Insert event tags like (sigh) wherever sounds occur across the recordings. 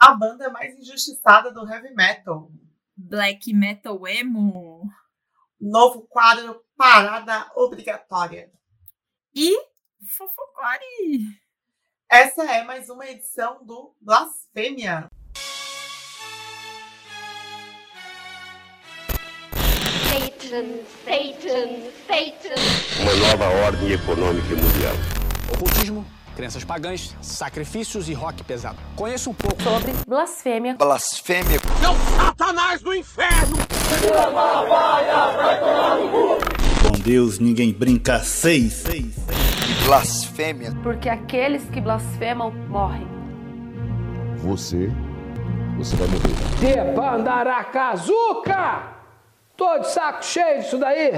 a banda mais injustiçada do heavy metal. Black Metal Emo. Novo quadro Parada Obrigatória. E Fofocore. Essa é mais uma edição do Blasfêmia. Satan, Satan, Satan. Uma nova ordem econômica mundial. Ocultismo, crenças pagãs, sacrifícios e rock pesado. Conheço um pouco sobre blasfêmia. Blasfêmia. Meu satanás do inferno! Com Deus ninguém brinca seis. seis, seis. Blasfêmia. Porque aqueles que blasfemam morrem. Você, você vai morrer. Debandaracazuca! Tô de saco cheio disso daí.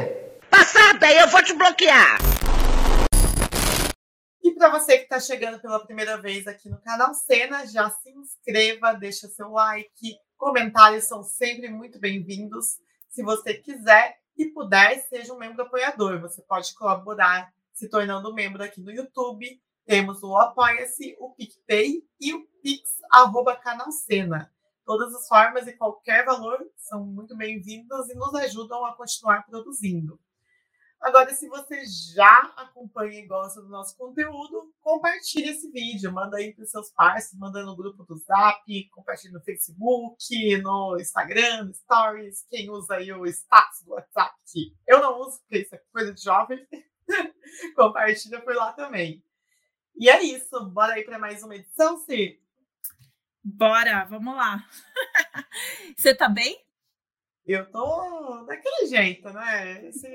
Passada, eu vou te bloquear. Para você que está chegando pela primeira vez aqui no canal Cena, já se inscreva, deixa seu like, comentários são sempre muito bem-vindos. Se você quiser e puder, seja um membro apoiador. Você pode colaborar se tornando membro aqui no YouTube. Temos o Apoia-se, o PicPay e o Pix, arroba Canal Cena. Todas as formas e qualquer valor são muito bem-vindas e nos ajudam a continuar produzindo. Agora, se você já acompanha e gosta do nosso conteúdo, compartilhe esse vídeo, manda aí para os seus parceiros, manda no grupo do Zap, compartilhe no Facebook, no Instagram, Stories, quem usa aí o status do WhatsApp, que eu não uso, porque isso é coisa de jovem, (laughs) compartilha por lá também. E é isso, bora aí para mais uma edição, Cir? Bora, vamos lá. (laughs) Você tá bem? Eu tô daquele jeito, né? Esse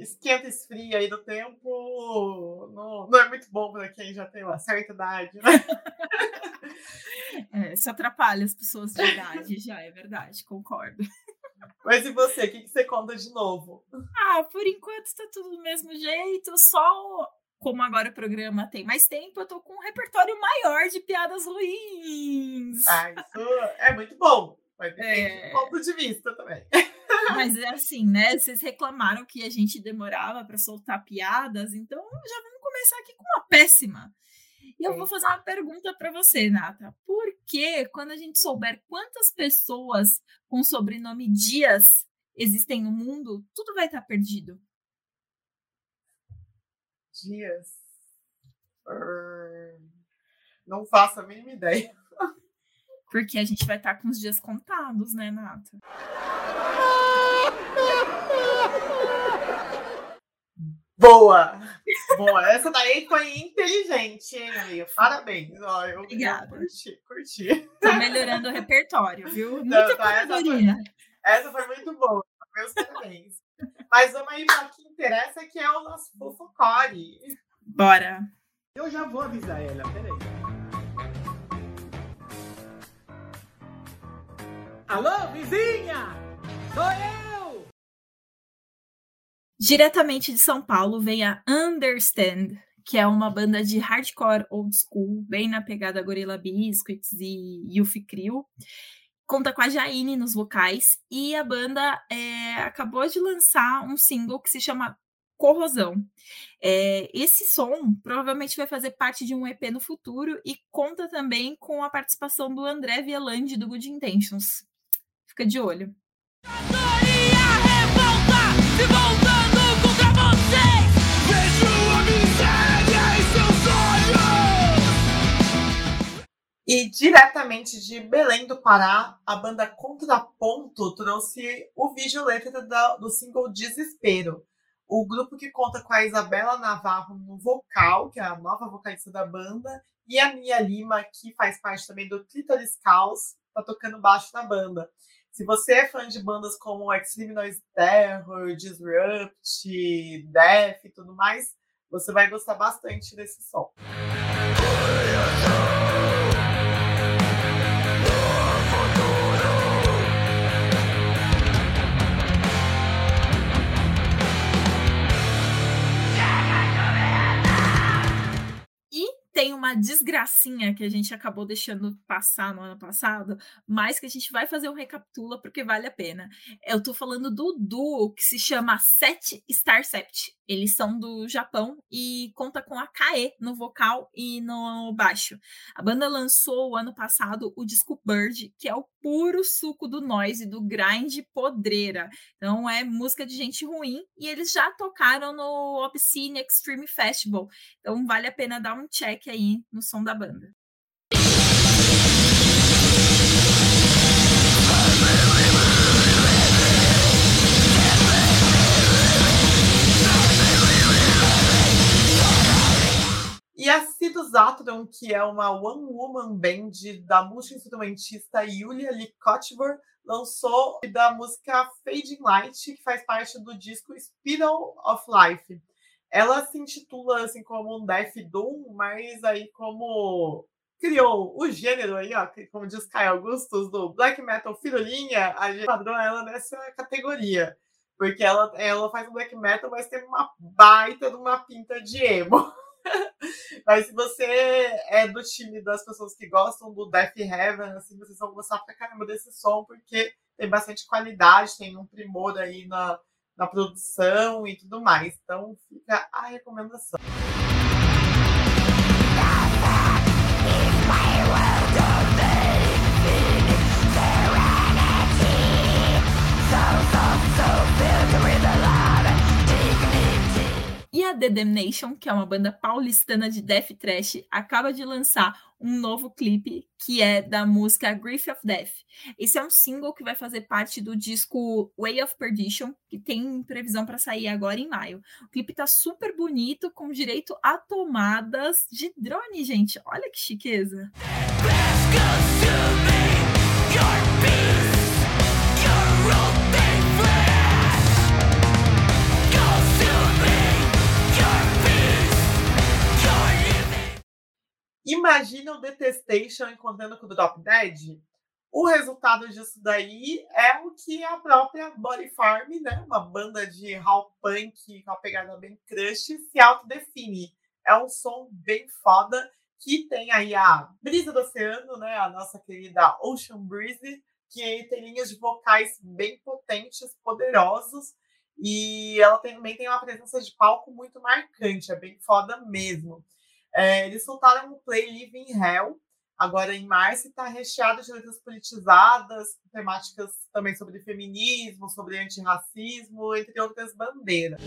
esquenta e esfria aí do tempo não, não é muito bom para quem já tem uma certa idade, né? É, isso atrapalha as pessoas de idade, já é verdade, concordo. Mas e você, o que, que você conta de novo? Ah, por enquanto está tudo do mesmo jeito, só como agora o programa tem mais tempo, eu tô com um repertório maior de piadas ruins. Ah, isso é muito bom. Mas depende é... do ponto de vista também. (laughs) Mas é assim, né? Vocês reclamaram que a gente demorava para soltar piadas, então já vamos começar aqui com uma péssima. E eu vou fazer uma pergunta para você, Nata. Por que, quando a gente souber quantas pessoas com sobrenome Dias existem no mundo, tudo vai estar perdido? Dias. Uh, não faço a mínima ideia. Porque a gente vai estar com os dias contados, né, Nata? Boa! Boa! Essa daí foi inteligente, hein, amiga? Parabéns. Ó, eu, Obrigada. Eu curti, curti. Tô melhorando o repertório, viu? Muita Não, essa, foi, essa foi muito boa. Meus parabéns. Mas vamos aí para o que interessa, que é o nosso fofocore. Bora. Eu já vou avisar ela, peraí. Alô, vizinha! Sou eu! Diretamente de São Paulo vem a Understand, que é uma banda de hardcore old school, bem na pegada Gorilla Biscuits e Yuffie Crew conta com a Jaine nos vocais e a banda é, acabou de lançar um single que se chama Corrosão. É, esse som provavelmente vai fazer parte de um EP no futuro e conta também com a participação do André Vielandi do Good Intentions. Fica de olho. E diretamente de Belém do Pará, a banda Contraponto trouxe o vídeo letra do single Desespero. O grupo que conta com a Isabela Navarro no vocal, que é a nova vocalista da banda, e a Mia Lima, que faz parte também do Clitoris Caos, tá tocando baixo na banda. Se você é fã de bandas como Extreme Noise Terror, Disrupt, Death e tudo mais, você vai gostar bastante desse som. Tem uma desgracinha que a gente acabou deixando passar no ano passado, mas que a gente vai fazer um recapitula porque vale a pena. Eu tô falando do duo que se chama Set Star Sept. Eles são do Japão e conta com a Kae no vocal e no baixo. A banda lançou ano passado o disco Bird, que é o puro suco do noise, do grind podreira. Então é música de gente ruim e eles já tocaram no Obscene Extreme Festival. Então vale a pena dar um check aí no som da banda. Que é uma one-woman band da multi-instrumentista Yulia Likotvor, lançou da música Fading Light, que faz parte do disco Spiral of Life. Ela se intitula assim como um Death Doom, mas aí como criou o gênero aí, ó, como diz Caio Augustus, do black metal firulinha, a gente padrão ela nessa categoria. Porque ela, ela faz um black metal, mas tem uma baita de uma pinta de emo. (laughs) (laughs) Mas se você é do time das pessoas que gostam do Death Heaven, assim, vocês vão gostar pra caramba desse som, porque tem bastante qualidade, tem um primor aí na, na produção e tudo mais. Então fica a recomendação. The Damnation, que é uma banda paulistana de death thrash, acaba de lançar um novo clipe que é da música Grief of Death. Esse é um single que vai fazer parte do disco Way of Perdition, que tem previsão para sair agora em maio. O clipe tá super bonito, com direito a tomadas de drone, gente. Olha que chiqueza. Imagina o Detestation encontrando com o Drop Dead. O resultado disso daí é o que a própria Body Farm, né, uma banda de hall punk com uma pegada bem crush, se autodefine. É um som bem foda que tem aí a Brisa do Oceano, né, a nossa querida Ocean Breeze, que tem linhas de vocais bem potentes, poderosos, e ela também tem uma presença de palco muito marcante, é bem foda mesmo. É, eles soltaram o Play Live in Hell, agora em março, e está recheado de letras politizadas, temáticas também sobre feminismo, sobre antirracismo, entre outras bandeiras.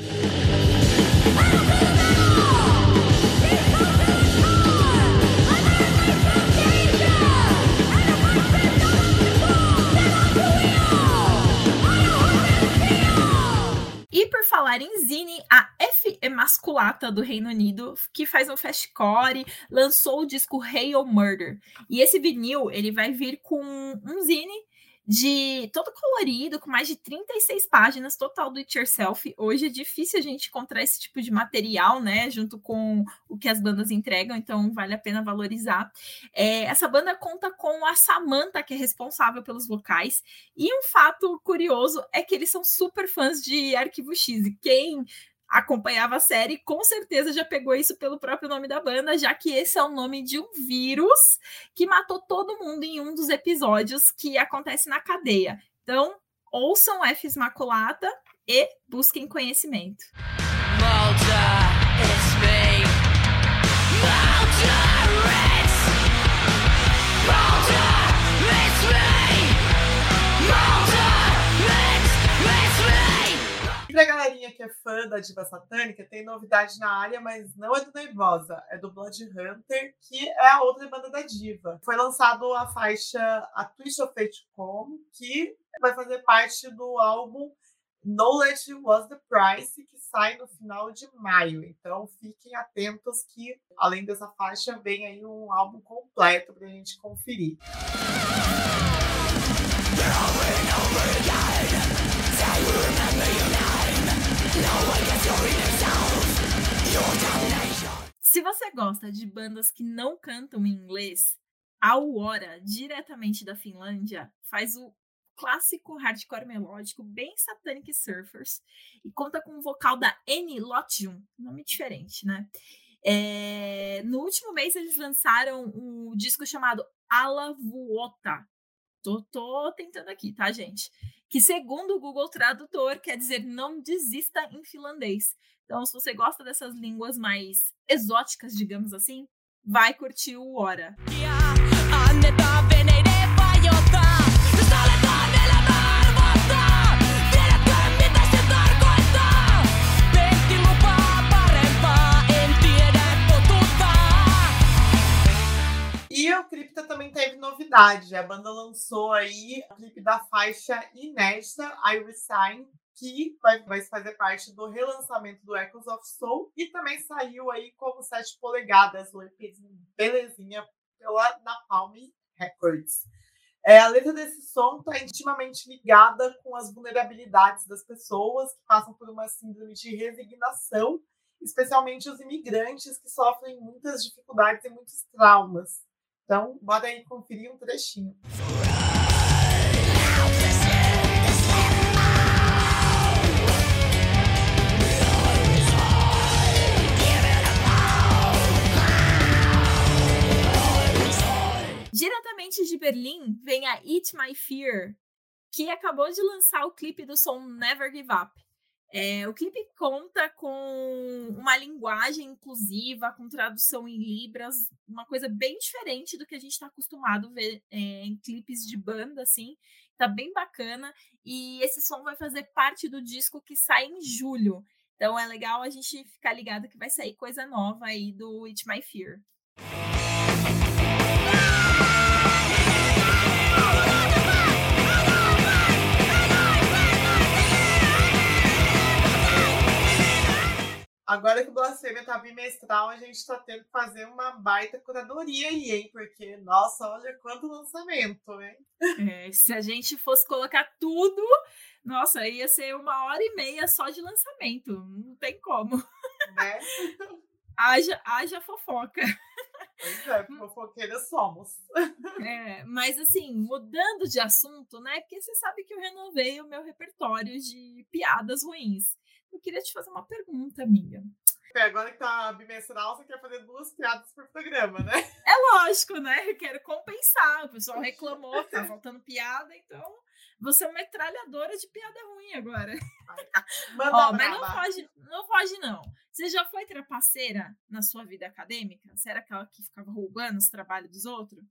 Por falar em Zine, a F Emasculata do Reino Unido, que faz um fastcore, lançou o disco Hail Murder. E esse vinil, ele vai vir com um Zine de todo colorido, com mais de 36 páginas, total do it yourself. Hoje é difícil a gente encontrar esse tipo de material, né, junto com o que as bandas entregam, então vale a pena valorizar. É, essa banda conta com a Samantha, que é responsável pelos vocais, e um fato curioso é que eles são super fãs de Arquivo X, e quem acompanhava a série, com certeza já pegou isso pelo próprio nome da banda, já que esse é o nome de um vírus que matou todo mundo em um dos episódios que acontece na cadeia. Então, ouçam F Maculata e busquem conhecimento. Malta, pra galerinha que é fã da diva satânica, tem novidade na área, mas não é do Nervosa, é do Blood Hunter, que é a outra banda da diva. Foi lançado a faixa A Twist of Fate Com, que vai fazer parte do álbum Knowledge Was the Price, que sai no final de maio. Então fiquem atentos que, além dessa faixa, vem aí um álbum completo pra gente conferir. Se você gosta de bandas que não cantam em inglês, a Aurora, diretamente da Finlândia, faz o clássico hardcore melódico, bem Satanic Surfers, e conta com o vocal da Annie Lotjun, nome diferente, né? É, no último mês eles lançaram um disco chamado Alavuota. Tô, tô tentando aqui, tá, gente? Que segundo o Google Tradutor quer dizer não desista em finlandês. Então, se você gosta dessas línguas mais exóticas, digamos assim, vai curtir o Hora. E o Cripta também teve novidade. A banda lançou aí o clipe da faixa inédita I Resign, que vai, vai fazer parte do relançamento do Echoes of Soul e também saiu aí como 7 polegadas, o EPzinho belezinha pela Napalm Records. É, a letra desse som está intimamente ligada com as vulnerabilidades das pessoas que passam por uma síndrome de resignação, especialmente os imigrantes que sofrem muitas dificuldades e muitos traumas. Então, bora aí conferir um trechinho. Diretamente de Berlim vem a Eat My Fear, que acabou de lançar o clipe do som Never Give Up. É, o clipe conta com uma linguagem inclusiva, com tradução em libras, uma coisa bem diferente do que a gente está acostumado a ver é, em clipes de banda, assim. Tá bem bacana. E esse som vai fazer parte do disco que sai em julho. Então é legal a gente ficar ligado que vai sair coisa nova aí do It My Fear. Agora que o Blasfêmia tá bimestral, a gente tá tendo que fazer uma baita curadoria aí, hein? Porque, nossa, olha quanto lançamento, hein? É, se a gente fosse colocar tudo, nossa, ia ser uma hora e meia só de lançamento. Não tem como. Né? (laughs) haja, haja fofoca. Pois é, fofoqueiras somos. É, mas assim, mudando de assunto, né? Porque você sabe que eu renovei o meu repertório de piadas ruins eu queria te fazer uma pergunta, amiga. Agora que tá bimestral, você quer fazer duas piadas por programa, né? (laughs) É lógico, né? Eu quero compensar. O pessoal reclamou tá faltando piada, então você é uma metralhadora de piada ruim agora. Manda Ó, mas não foge, não foge, não. Você já foi trapaceira na sua vida acadêmica? Você era aquela que ficava roubando os trabalhos dos outros?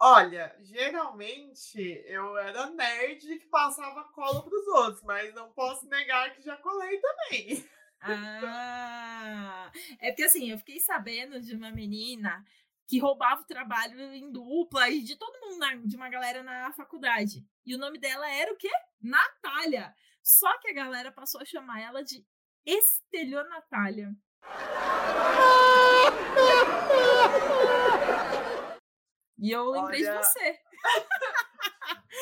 Olha, geralmente eu era nerd que passava cola pros outros, mas não posso negar que já colei também. Ah, é porque assim, eu fiquei sabendo de uma menina que roubava o trabalho em dupla e de todo mundo, na, de uma galera na faculdade. E o nome dela era o quê? Natália. Só que a galera passou a chamar ela de Estelionatália. E eu lembrei Olha... de você.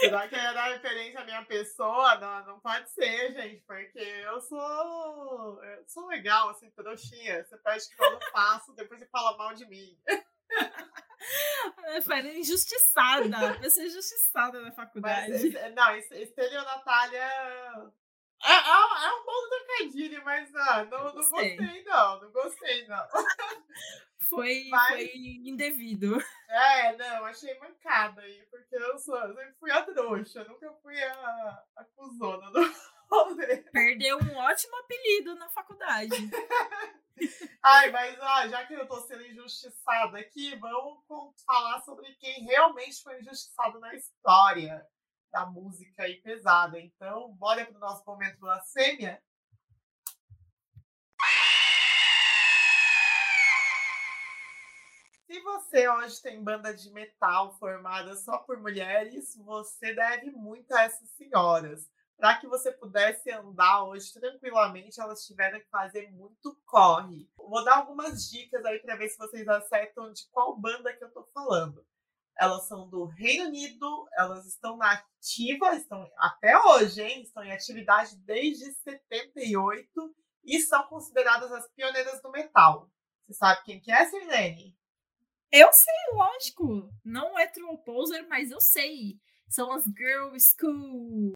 Será que ia dar referência à minha pessoa? Não, não pode ser, gente, porque eu sou. Eu sou legal, assim, trouxinha. Você pede que eu não faço, depois você fala mal de mim. (laughs) Foi injustiçada, pessoa injustiçada na faculdade. Mas, não, estelionatália é, é, é um bom trocadilho, mas ah, não, não gostei, não. Não gostei, não. (laughs) Foi, mas, foi indevido. É, não, achei mancada aí, porque eu, sou, eu sempre fui a trouxa, nunca fui a, a cuzona do (laughs) rolê. Perdeu um ótimo apelido na faculdade. (laughs) Ai, mas ó, já que eu tô sendo injustiçada aqui, vamos falar sobre quem realmente foi injustiçado na história da música aí pesada. Então, bora pro nosso momento blasfêmia? Se você hoje tem banda de metal formada só por mulheres, você deve muito a essas senhoras. Para que você pudesse andar hoje tranquilamente, elas tiveram que fazer muito corre. Vou dar algumas dicas aí para ver se vocês acertam de qual banda que eu tô falando. Elas são do Reino Unido, elas estão na ativa, estão até hoje, hein? Estão em atividade desde 78 e são consideradas as pioneiras do metal. Você sabe quem que é, Sirlene? Eu sei, lógico. Não é True Poser, mas eu sei. São as Girl School.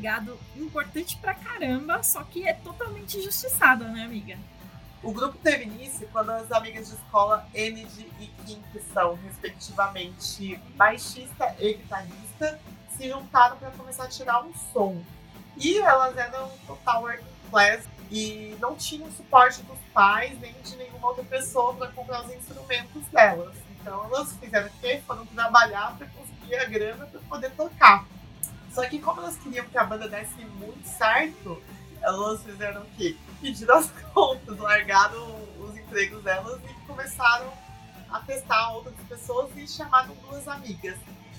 Legado importante pra caramba, só que é totalmente injustiçada, né, amiga? O grupo teve início quando as amigas de escola Enid e Kim, que são, respectivamente, baixista e guitarrista, se juntaram para começar a tirar um som. E elas eram total working class e não tinham suporte dos pais nem de nenhuma outra pessoa para comprar os instrumentos delas. Então elas fizeram o quê? Foram trabalhar para conseguir a grana para poder tocar. Só que como elas queriam que a banda desse muito certo, elas fizeram o quê? Pediram as contas, largaram os empregos delas e começaram a testar outras pessoas e chamaram duas amigas,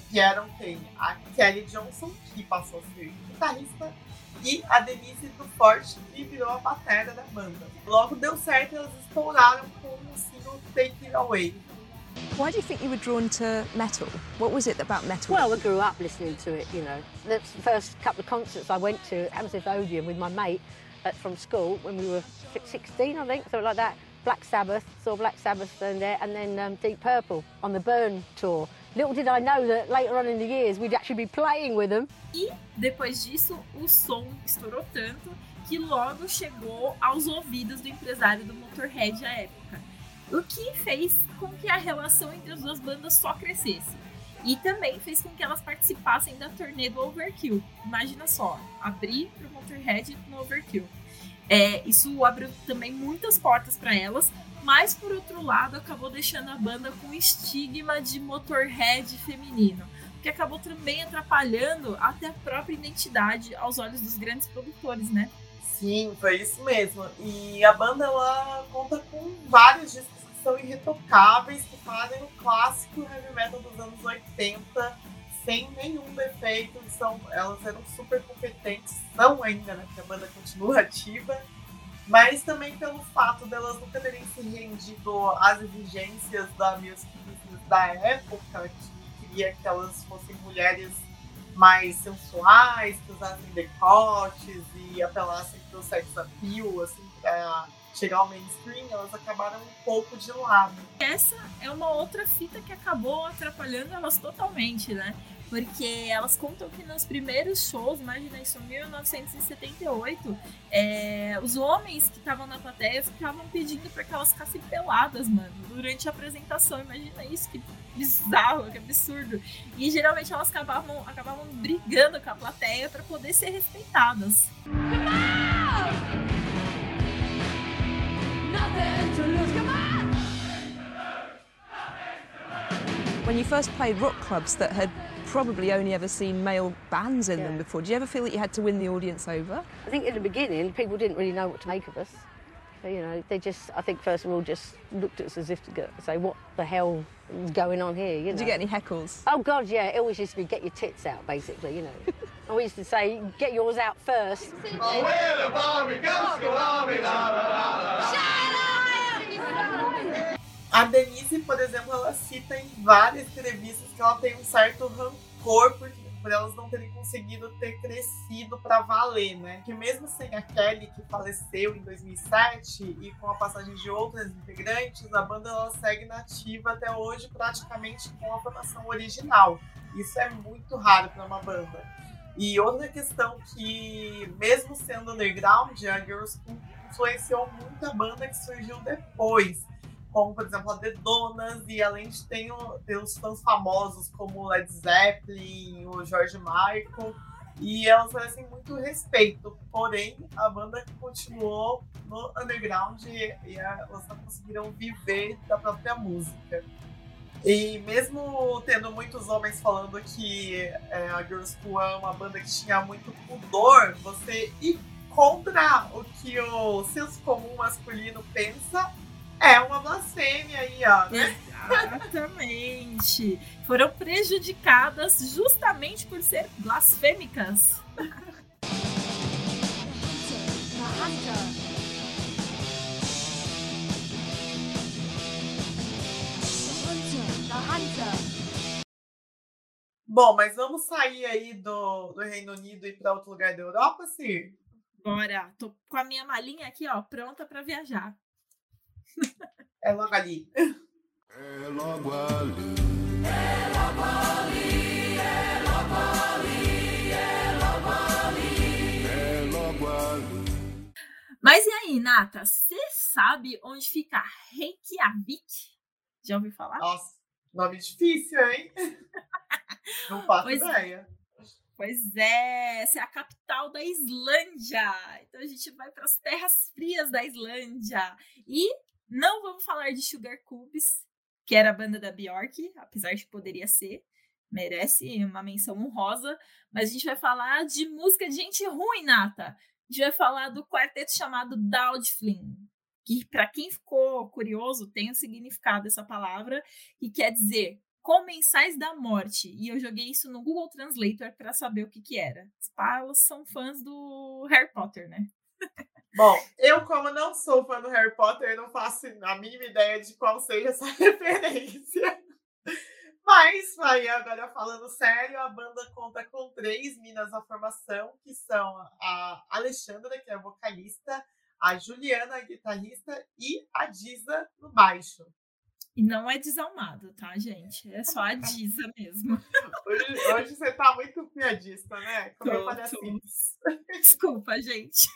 que eram quem? A Kelly Johnson, que passou a ser guitarrista, e a Denise do Forte, que virou a bateria da banda. Logo deu certo e elas estouraram com o single Take It Away. Why do you think you were drawn to metal? What was it about metal? Well, I grew up listening to it, you know. The first couple of concerts I went to, Hammersmith Odeon with my mate at, from school when we were 16, I think, something like that. Black Sabbath, saw Black Sabbath and, there, and then um, Deep Purple on the Burn tour. Little did I know that later on in the years we'd actually be playing with them. E depois disso, o som estourou tanto que logo chegou aos ouvidos do empresário do Motorhead à época. O que fez com que a relação entre as duas bandas só crescesse. E também fez com que elas participassem da turnê do Overkill. Imagina só, abrir para o Motorhead no Overkill. É, isso abriu também muitas portas para elas, mas por outro lado acabou deixando a banda com estigma de Motorhead feminino, que acabou também atrapalhando até a própria identidade aos olhos dos grandes produtores, né? Sim, foi isso mesmo. E a banda ela conta com vários discos são irretocáveis, que fazem o clássico heavy metal dos anos 80, sem nenhum defeito. São, elas eram super competentes, são ainda, né? Porque a banda continua ativa. Mas também pelo fato delas nunca terem se rendido às exigências da music da época, que queria que elas fossem mulheres mais sensuais, que usassem decotes e apelassem para o sex appeal, assim, para chegar ao mainstream, elas acabaram um pouco de lado. Essa é uma outra fita que acabou atrapalhando elas totalmente, né? Porque elas contam que nos primeiros shows, imagina isso, 1978, é, os homens que estavam na plateia ficavam pedindo para que elas ficassem peladas, mano, durante a apresentação. Imagina isso, que bizarro, que absurdo. E geralmente elas acabavam, acabavam brigando com a plateia para poder ser respeitadas. When you first played rock clubs that had probably only ever seen male bands in them before, did you ever feel that you had to win the audience over? I think in the beginning people didn't really know what to make of us. You know, they just, I think first of all, just looked at us as if to go, say, what the hell is going on here? You know? Did you get any heckles? Oh God, yeah. It always used to be get your tits out, basically. You know, (laughs) I always used to say get yours out first. A Denise, por exemplo, ela cita em várias entrevistas que ela tem um certo rancor por, por elas não terem conseguido ter crescido para valer, né? Que mesmo sem a Kelly, que faleceu em 2007, e com a passagem de outras integrantes, a banda ela segue nativa até hoje, praticamente com a formação original. Isso é muito raro para uma banda. E outra questão que, mesmo sendo underground, a Girls influenciou muito a banda que surgiu depois como por exemplo a The Donas, e além de ter, ter os fãs famosos como Led Zeppelin, o George Michael, e elas merecem muito respeito. Porém, a banda continuou no underground e, e elas não conseguiram viver da própria música. E mesmo tendo muitos homens falando que é, a Girls School é uma banda que tinha muito pudor, você ir contra o que o senso comum masculino pensa é uma blasfêmia aí, ó. Né? Exatamente. Foram prejudicadas justamente por ser blasfêmicas. Bom, mas vamos sair aí do, do Reino Unido e para outro lugar da Europa, Sir? Bora. Tô com a minha malinha aqui, ó, pronta para viajar. É logo ali. É logo ali. É logo ali. É logo ali. É logo ali. É logo ali. Mas e aí, Nata? Você sabe onde fica Reykjavik? Já ouviu falar? Nossa, nome difícil, hein? (laughs) Não faço pois é. ideia. É. Pois é, essa é a capital da Islândia. Então a gente vai para as terras frias da Islândia. E não vamos falar de Sugar Cubes, que era a banda da Bjork, apesar de poderia ser. Merece uma menção honrosa. Mas a gente vai falar de música de gente ruim, Nata. A gente vai falar do quarteto chamado Daudflin, que para quem ficou curioso tem o significado dessa palavra, que quer dizer comensais da morte. E eu joguei isso no Google Translator para saber o que que era. Os são fãs do Harry Potter, né? Bom, eu, como não sou fã do Harry Potter, não faço a mínima ideia de qual seja essa (laughs) referência. Mas, aí, agora falando sério, a banda conta com três minas na formação, que são a Alexandra, que é a vocalista, a Juliana, a guitarrista, e a Diza no baixo. E não é desalmado, tá, gente? É só a Diza mesmo. (laughs) Hoje, hoje você tá muito piadista, né? Como eu Tô, falei tô. assim. Desculpa, gente.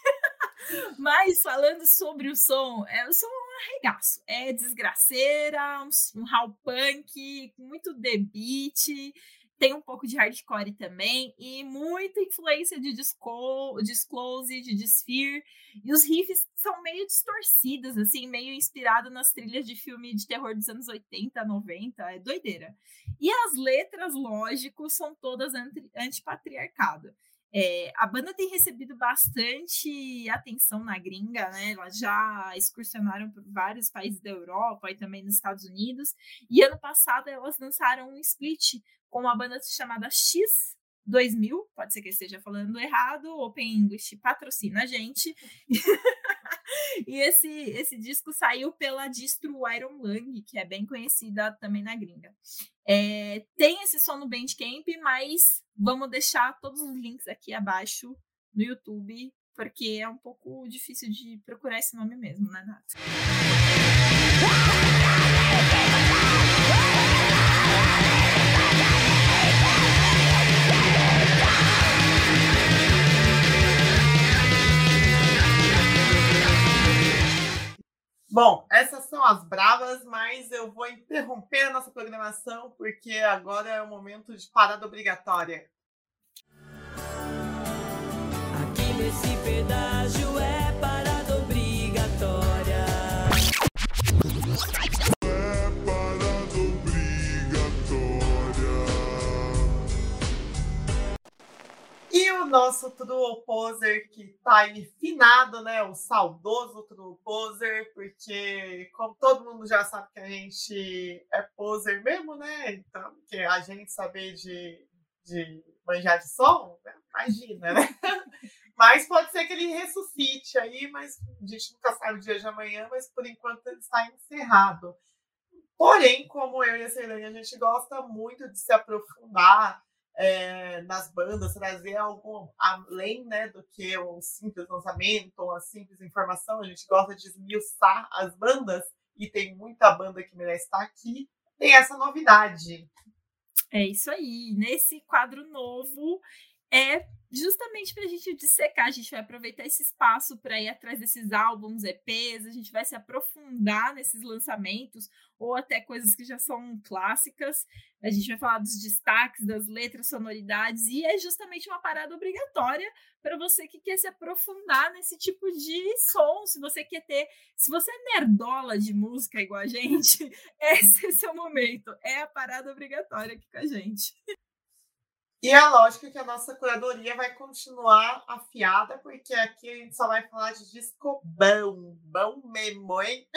Mas falando sobre o som, é, o som é um arregaço. É desgraceira, um, um hall punk, muito beat, tem um pouco de hardcore também, e muita influência de disco, Disclose, de Dysphere. E os riffs são meio distorcidos, assim, meio inspirado nas trilhas de filme de terror dos anos 80, 90, é doideira. E as letras, lógico, são todas anti- antipatriarcado. É, a banda tem recebido bastante atenção na gringa, né? Elas já excursionaram por vários países da Europa e também nos Estados Unidos. E ano passado elas lançaram um split com uma banda chamada X 2000, pode ser que eu esteja falando errado, Open English patrocina a gente. (laughs) e esse, esse disco saiu pela distro Iron Lung, que é bem conhecida também na gringa. É, tem esse som no Bandcamp, mas vamos deixar todos os links aqui abaixo no YouTube, porque é um pouco difícil de procurar esse nome mesmo, né, Nath? Bom, essas são as bravas, mas eu vou interromper a nossa programação porque agora é o momento de parada obrigatória. Aqui nesse pedágio o nosso True Poser que tá finado, né? O saudoso True Poser, porque como todo mundo já sabe que a gente é poser mesmo, né? Então, que a gente saber de, de manjar de som, né? imagina, né? (laughs) Mas pode ser que ele ressuscite aí, mas a gente nunca sabe o dia de amanhã, mas por enquanto ele está encerrado. Porém, como eu e a Ceilane, a gente gosta muito de se aprofundar é, nas bandas, trazer algo além né, do que um simples lançamento, uma simples informação. A gente gosta de esmiuçar as bandas e tem muita banda que merece estar aqui. Tem essa novidade. É isso aí. Nesse quadro novo é justamente para a gente dissecar. A gente vai aproveitar esse espaço para ir atrás desses álbuns, EPs. A gente vai se aprofundar nesses lançamentos ou até coisas que já são clássicas. A gente vai falar dos destaques, das letras, sonoridades e é justamente uma parada obrigatória para você que quer se aprofundar nesse tipo de som. Se você quer ter, se você é nerdola de música igual a gente, (laughs) esse é seu momento. É a parada obrigatória aqui com a gente. E é lógico que a nossa curadoria vai continuar afiada, porque aqui a gente só vai falar de disco bom, bom mesmo, hein?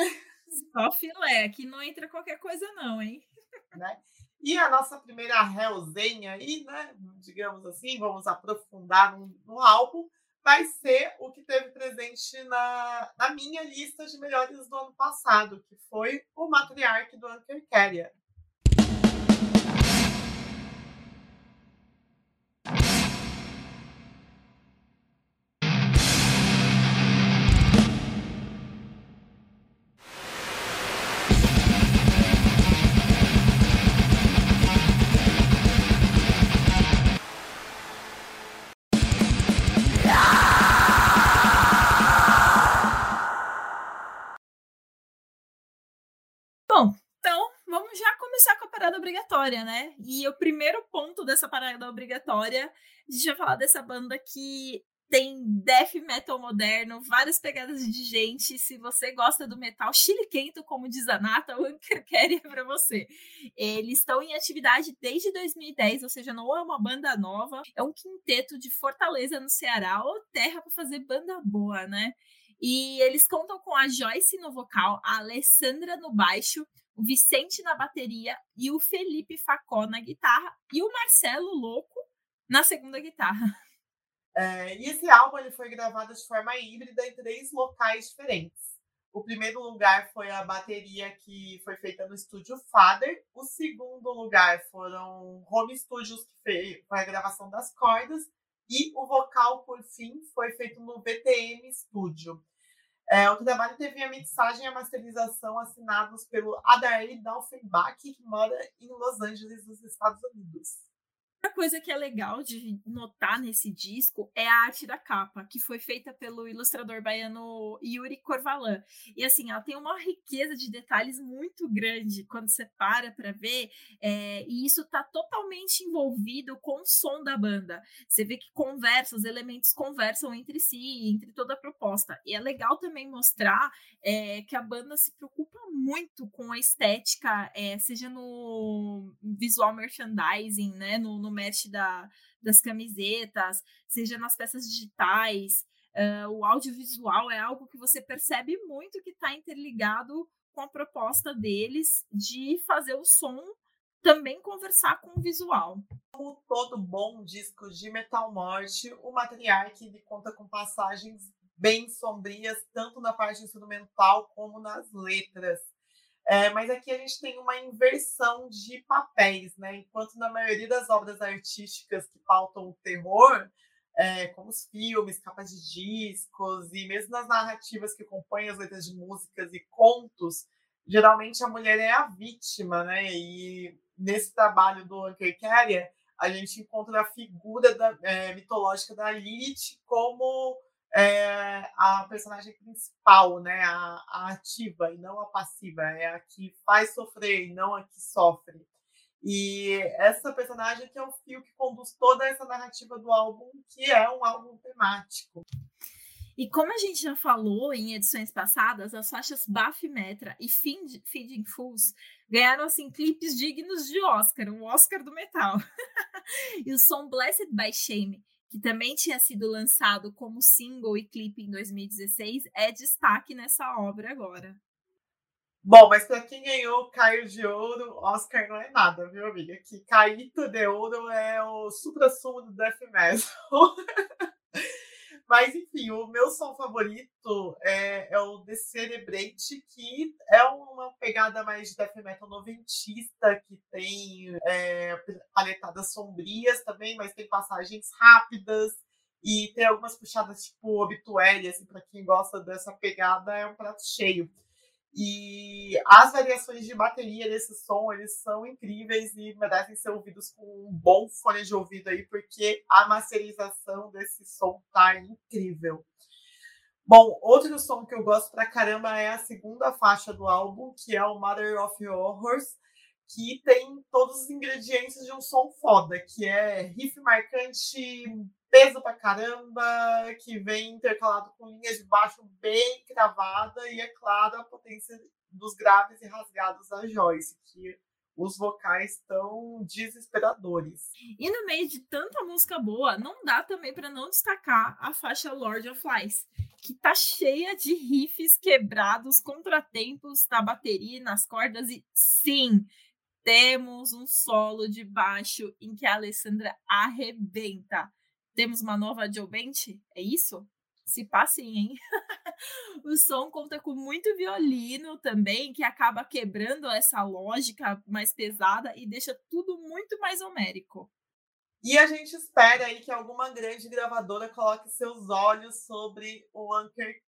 Só filé, aqui não entra qualquer coisa não, hein? Né? E a nossa primeira resenha aí, né, digamos assim, vamos aprofundar no, no álbum, vai ser o que teve presente na, na minha lista de melhores do ano passado, que foi o Matriarch do Anker Carrier. Então, vamos já começar com a parada obrigatória, né? E o primeiro ponto dessa parada obrigatória, a gente vai falar dessa banda que tem death metal moderno, várias pegadas de gente. Se você gosta do metal chiliquento, como diz a Nata, o Anker Carry é para você. Eles estão em atividade desde 2010, ou seja, não é uma banda nova, é um quinteto de Fortaleza, no Ceará, ou terra para fazer banda boa, né? E eles contam com a Joyce no vocal, a Alessandra no baixo, o Vicente na bateria e o Felipe Facó na guitarra e o Marcelo Louco na segunda guitarra. É, e esse álbum ele foi gravado de forma híbrida em três locais diferentes. O primeiro lugar foi a bateria que foi feita no estúdio Father. O segundo lugar foram home studios, que foi a gravação das cordas. E o vocal, por fim, foi feito no VTM Studio. É, o trabalho teve a mixagem e a masterização assinados pelo Adair Dalfenbach, que mora em Los Angeles, nos Estados Unidos. Outra coisa que é legal de notar nesse disco é a arte da capa, que foi feita pelo ilustrador baiano Yuri Corvalan. E assim, ela tem uma riqueza de detalhes muito grande quando você para para ver, é, e isso está totalmente envolvido com o som da banda. Você vê que conversa, os elementos conversam entre si, entre toda a proposta. E é legal também mostrar é, que a banda se preocupa muito com a estética, é, seja no visual merchandising, né, no, no merch da, das camisetas, seja nas peças digitais. Uh, o audiovisual é algo que você percebe muito que está interligado com a proposta deles de fazer o som também conversar com o visual. Como todo bom disco de metal morte, o Matriarch conta com passagens bem sombrias, tanto na parte instrumental como nas letras. É, mas aqui a gente tem uma inversão de papéis, né? Enquanto na maioria das obras artísticas que pautam o terror, é, como os filmes, capas de discos e mesmo nas narrativas que compõem as letras de músicas e contos, geralmente a mulher é a vítima, né? E nesse trabalho do Anker Carrier, a gente encontra a figura da, é, mitológica da Lilith como é a personagem principal, né? A, a, ativa e não a passiva, é a que faz sofrer e não a que sofre. E essa personagem que é o fio que conduz toda essa narrativa do álbum, que é um álbum temático. E como a gente já falou em edições passadas, as faixas Baphometra e Feeding Fools ganharam assim clipes dignos de Oscar, o Oscar do metal. (laughs) e o som Blessed by Shame que também tinha sido lançado como single e clipe em 2016, é destaque nessa obra agora. Bom, mas para quem ganhou Caio de Ouro, Oscar não é nada, viu, amiga? Que Caíto de Ouro é o supra-sumo do death metal. (laughs) Mas, enfim, o meu som favorito é, é, o The Cerebrate, que é uma pegada mais de death metal noventista, que tem é, paletadas sombrias também, mas tem passagens rápidas e tem algumas puxadas tipo obituária, assim, para quem gosta dessa pegada, é um prato cheio. E as variações de bateria desse som, eles são incríveis e merecem ser ouvidos com um bom fone de ouvido aí, porque a masterização desse som tá incrível. Bom, outro som que eu gosto pra caramba é a segunda faixa do álbum, que é o Mother of Horrors, que tem todos os ingredientes de um som foda, que é riff marcante, peso pra caramba, que vem intercalado com linhas de baixo bem cravada e, é claro, a potência dos graves e rasgados da Joyce, que os vocais estão desesperadores. E no meio de tanta música boa, não dá também para não destacar a faixa Lord of Lies, que tá cheia de riffs quebrados, contratempos na bateria, nas cordas e sim, temos um solo de baixo em que a Alessandra arrebenta temos uma nova Joe? É isso? Se passe, hein? (laughs) o som conta com muito violino também, que acaba quebrando essa lógica mais pesada e deixa tudo muito mais homérico. E a gente espera aí que alguma grande gravadora coloque seus olhos sobre o Anker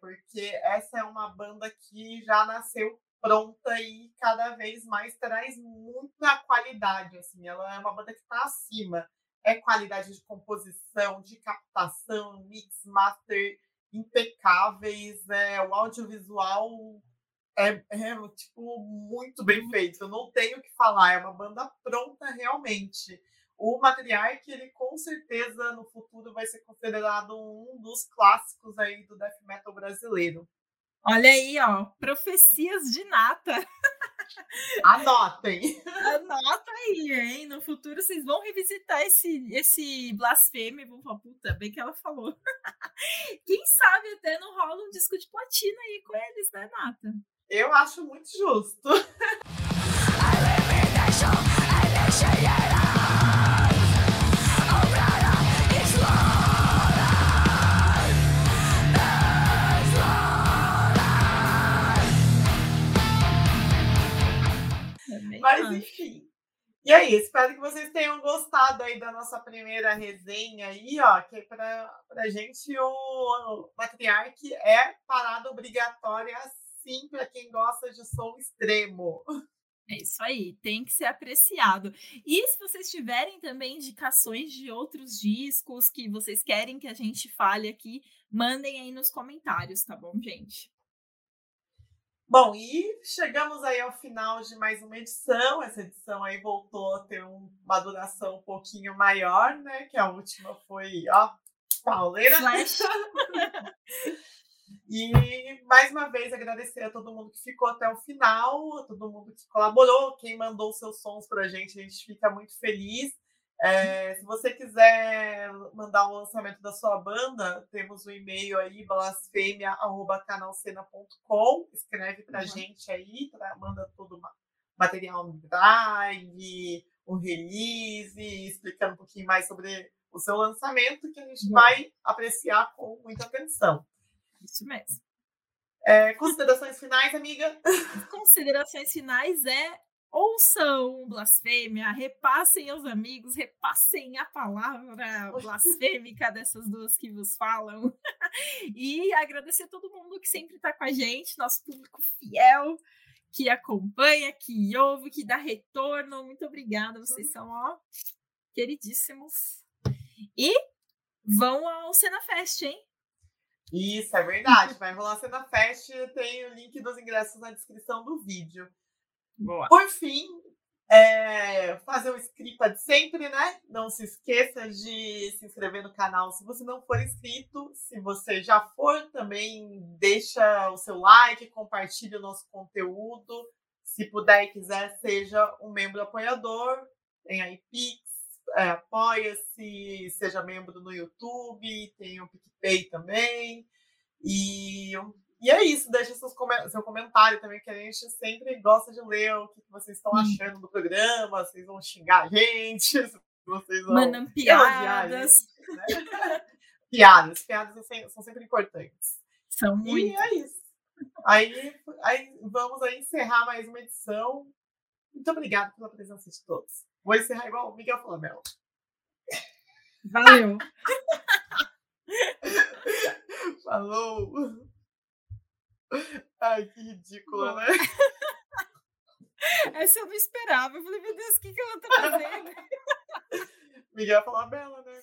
porque essa é uma banda que já nasceu pronta e cada vez mais traz muita qualidade. Assim, ela é uma banda que está acima é qualidade de composição, de captação, mix, master impecáveis, é, o audiovisual é, é, tipo, muito bem feito. Eu não tenho o que falar. É uma banda pronta realmente. O Matriarch, ele com certeza no futuro vai ser considerado um dos clássicos aí do death metal brasileiro. Olha aí, ó, profecias de nata. (laughs) Anotem. Anota aí, hein? No futuro vocês vão revisitar esse, esse blasfêmia e vão falar, puta, bem que ela falou. (laughs) Quem sabe até não rola um disco de platina aí com eles, né, Nata? Eu acho muito justo. Mas enfim. E aí, espero que vocês tenham gostado aí da nossa primeira resenha aí, ó, que para pra gente o, o Matriarch é parada obrigatória sim para quem gosta de som extremo. É isso aí, tem que ser apreciado. E se vocês tiverem também indicações de outros discos que vocês querem que a gente fale aqui, mandem aí nos comentários, tá bom, gente? Bom, e chegamos aí ao final de mais uma edição. Essa edição aí voltou a ter um, uma duração um pouquinho maior, né? Que a última foi, ó, pauleira. Flash. (laughs) E mais uma vez agradecer a todo mundo que ficou até o final, a todo mundo que colaborou, quem mandou seus sons para a gente, a gente fica muito feliz. É, se você quiser mandar o lançamento da sua banda, temos o um e-mail aí, blasfêmia.canalcena.com. Escreve para a uhum. gente aí, pra, manda todo o material no drive, o release, explicando um pouquinho mais sobre o seu lançamento, que a gente uhum. vai apreciar com muita atenção. Isso mesmo. É, considerações finais, amiga? Considerações finais é ouçam blasfêmia, repassem aos amigos, repassem a palavra (laughs) blasfêmica dessas duas que vos falam. (laughs) e agradecer a todo mundo que sempre está com a gente, nosso público fiel, que acompanha, que ouve, que dá retorno. Muito obrigada, vocês são, ó, queridíssimos. E vão ao Cena Fest, hein? Isso, é verdade. Vai rolar Cena Fest. Tem o link dos ingressos na descrição do vídeo. Boa. Por fim, é, fazer o script de sempre, né? Não se esqueça de se inscrever no canal se você não for inscrito. Se você já for, também deixa o seu like, compartilhe o nosso conteúdo. Se puder e quiser, seja um membro apoiador. Tem aí Pix, é, apoia-se, seja membro no YouTube, tem o PicPay também. E, e é isso, deixa seus, seu comentário também, que a gente sempre gosta de ler o que vocês estão achando do programa, vocês vão xingar a gente, (laughs) vocês vão Mandam piadas. Gente, (laughs) né? piadas, piadas são sempre importantes. São muito. E é isso. Aí, aí vamos aí encerrar mais uma edição. Muito obrigada pela presença de todos. Vou encerrar igual o Miguel Flamengo. Valeu. (laughs) Falou. Ai, que ridícula, né? (laughs) Essa eu não esperava. Eu falei, meu Deus, o que, que ela tá fazendo? (laughs) Miguel Falabella, né?